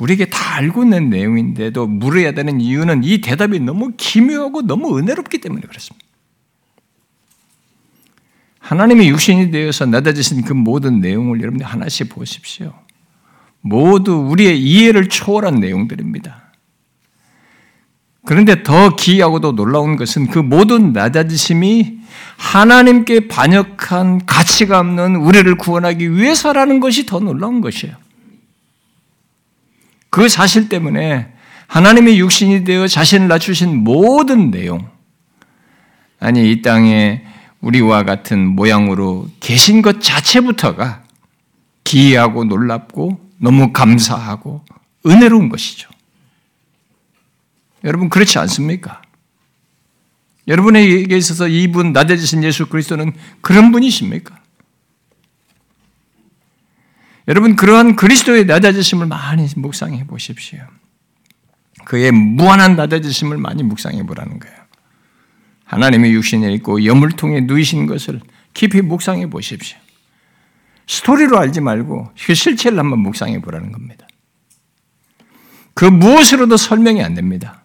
우리에게 다 알고 있는 내용인데도 물어야 되는 이유는 이 대답이 너무 기묘하고 너무 은혜롭기 때문에 그렇습니다. 하나님의 육신이 되어서 낮아지신 그 모든 내용을 여러분들 하나씩 보십시오. 모두 우리의 이해를 초월한 내용들입니다. 그런데 더 기이하고도 놀라운 것은 그 모든 낮아지심이 하나님께 반역한 가치가 없는 우리를 구원하기 위해서라는 것이 더 놀라운 것이에요. 그 사실 때문에 하나님의 육신이 되어 자신을 낮추신 모든 내용, 아니, 이 땅에 우리와 같은 모양으로 계신 것 자체부터가 기이하고 놀랍고 너무 감사하고 은혜로운 것이죠. 여러분, 그렇지 않습니까? 여러분에게 있어서 이분, 낮아지신 예수 그리스도는 그런 분이십니까? 여러분, 그러한 그리스도의 낮아지심을 많이 묵상해 보십시오. 그의 무한한 낮아지심을 많이 묵상해 보라는 거예요. 하나님의 육신에 있고 염을 통해 누이신 것을 깊이 묵상해 보십시오. 스토리로 알지 말고 그 실체를 한번 묵상해 보라는 겁니다. 그 무엇으로도 설명이 안 됩니다.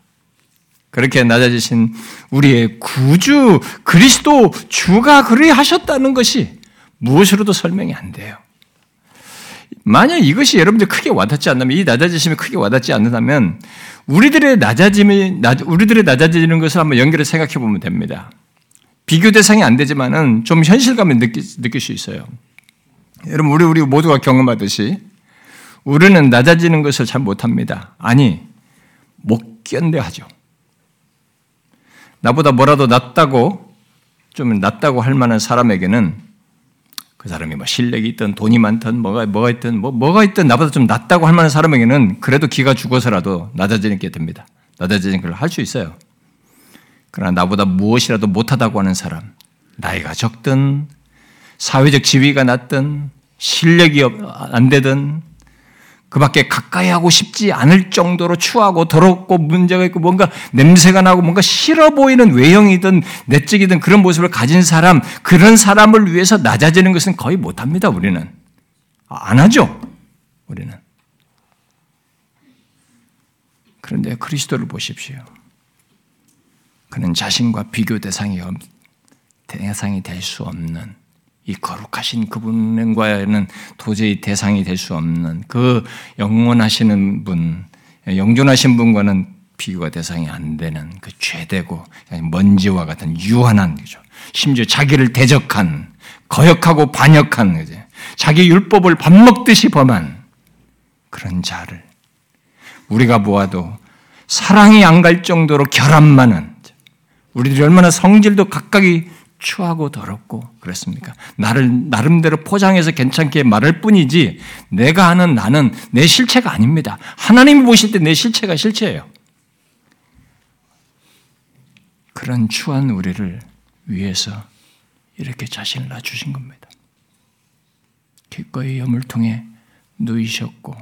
그렇게 낮아지신 우리의 구주 그리스도 주가 그리 하셨다는 것이 무엇으로도 설명이 안 돼요. 만약 이것이 여러분들 크게 와닿지 않다면 이 낮아지심이 크게 와닿지 않는다면 우리들의 낮아짐이 우리들의 낮아지는 것을 한번 연결해 생각해 보면 됩니다. 비교 대상이 안 되지만은 좀 현실감을 느낄, 느낄 수 있어요. 여러분 우리 우리 모두가 경험하듯이 우리는 낮아지는 것을 잘 못합니다. 아니 못 견뎌하죠. 나보다 뭐라도 낫다고 좀 낫다고 할 만한 사람에게는 그 사람이 뭐 실력이 있든 돈이 많든 뭐가 뭐가 있든 뭐 뭐가 있든 나보다 좀 낫다고 할 만한 사람에게는 그래도 기가 죽어서라도 낮아지는 게 됩니다. 낮아지는 걸 할 수 있어요. 그러나 나보다 무엇이라도 못하다고 하는 사람, 나이가 적든 사회적 지위가 낮든 실력이 안 되든 그 밖에 가까이 하고 싶지 않을 정도로 추하고 더럽고 문제가 있고 뭔가 냄새가 나고 뭔가 싫어 보이는 외형이든 내적이든 그런 모습을 가진 사람, 그런 사람을 위해서 낮아지는 것은 거의 못합니다, 우리는. 안 하죠, 우리는. 그런데 그리스도를 보십시오. 그는 자신과 비교 대상이, 대상이 될 수 없는 이 거룩하신 그분과는 도저히 대상이 될 수 없는 그 영원하시는 분, 영존하신 분과는 비교가 대상이 안 되는 그 죄되고 먼지와 같은 유한한 거죠. 심지어 자기를 대적한 거역하고 반역한 거죠. 자기 율법을 밥 먹듯이 범한 그런 자를 우리가 보아도 사랑이 안 갈 정도로 결함 많은 우리들이 얼마나 성질도 각각이 추하고 더럽고 그렇습니까? 나를 나름대로 포장해서 괜찮게 말할 뿐이지 내가 하는 나는 내 실체가 아닙니다. 하나님이 보실 때 내 실체가 실체예요. 그런 추한 우리를 위해서 이렇게 자신을 낮추신 겁니다. 기꺼이 염을 통해 누이셨고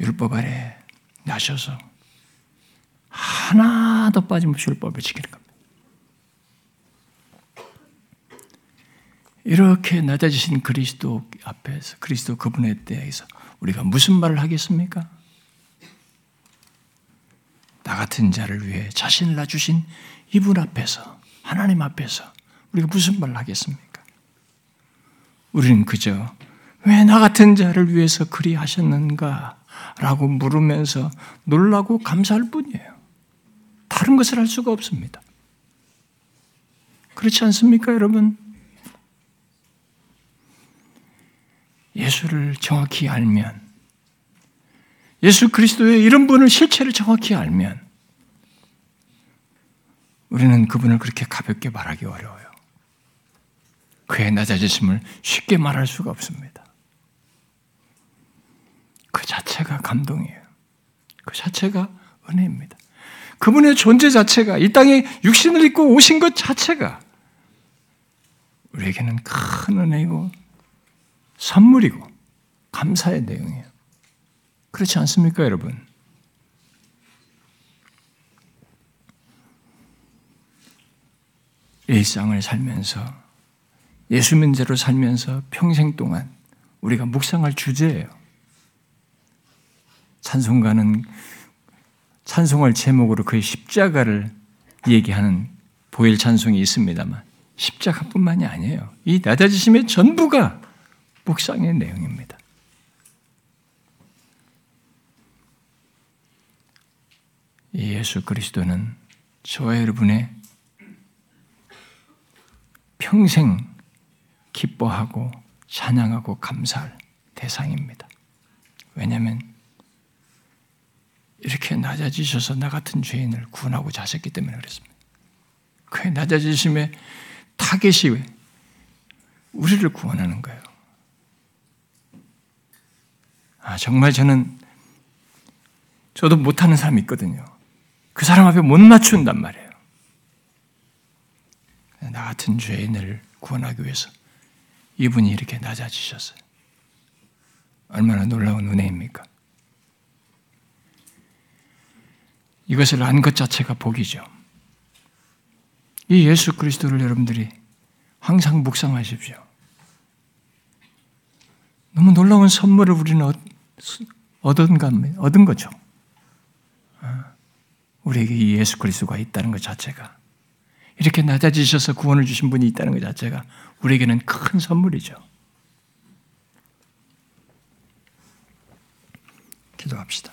율법 아래 나셔서 하나도 빠짐없이 율법을 지키는 겁니다. 이렇게 낮아지신 그리스도 앞에서 그리스도 그분에 대해서 우리가 무슨 말을 하겠습니까? 나 같은 자를 위해 자신을 낮추신 이분 앞에서 하나님 앞에서 우리가 무슨 말을 하겠습니까? 우리는 그저 왜 나 같은 자를 위해서 그리 하셨는가? 라고 물으면서 놀라고 감사할 뿐이에요. 다른 것을 할 수가 없습니다. 그렇지 않습니까, 여러분? 예수를 정확히 알면, 예수 그리스도의 이런 분을 실체를 정확히 알면, 우리는 그분을 그렇게 가볍게 말하기 어려워요. 그의 낮아지심을 쉽게 말할 수가 없습니다. 그 자체가 감동이에요. 그 자체가 은혜입니다. 그분의 존재 자체가 이 땅에 육신을 입고 오신 것 자체가 우리에게는 큰 은혜이고 선물이고 감사의 내용이에요. 그렇지 않습니까, 여러분? 일상을 살면서 예수 민재로 살면서 평생 동안 우리가 묵상할 주제예요. 찬송가는 찬송할 제목으로 그의 십자가를 얘기하는 보일 찬송이 있습니다만 십자가뿐만이 아니에요. 이 낮아지심의 전부가 묵상의 내용입니다. 이 예수 그리스도는 저와 여러분의 평생 기뻐하고 찬양하고 감사할 대상입니다. 왜냐하면 이렇게 낮아지셔서 나 같은 죄인을 구원하고자 하셨기 때문에 그렇습니다. 그의 낮아지심의 타겟이 우리를 구원하는 거예요. 아, 정말 저는 저도 못하는 사람이 있거든요. 그 사람 앞에 못 맞춘단 말이에요. 나 같은 죄인을 구원하기 위해서 이분이 이렇게 낮아지셨어요. 얼마나 놀라운 은혜입니까? 이것을 안 것 자체가 복이죠. 이 예수 그리스도를 여러분들이 항상 묵상하십시오. 너무 놀라운 선물을 우리는 얻은, 얻은 거죠. 아, 우리에게 이 예수 그리스도가 있다는 것 자체가 이렇게 낮아지셔서 구원을 주신 분이 있다는 것 자체가 우리에게는 큰 선물이죠. 기도합시다.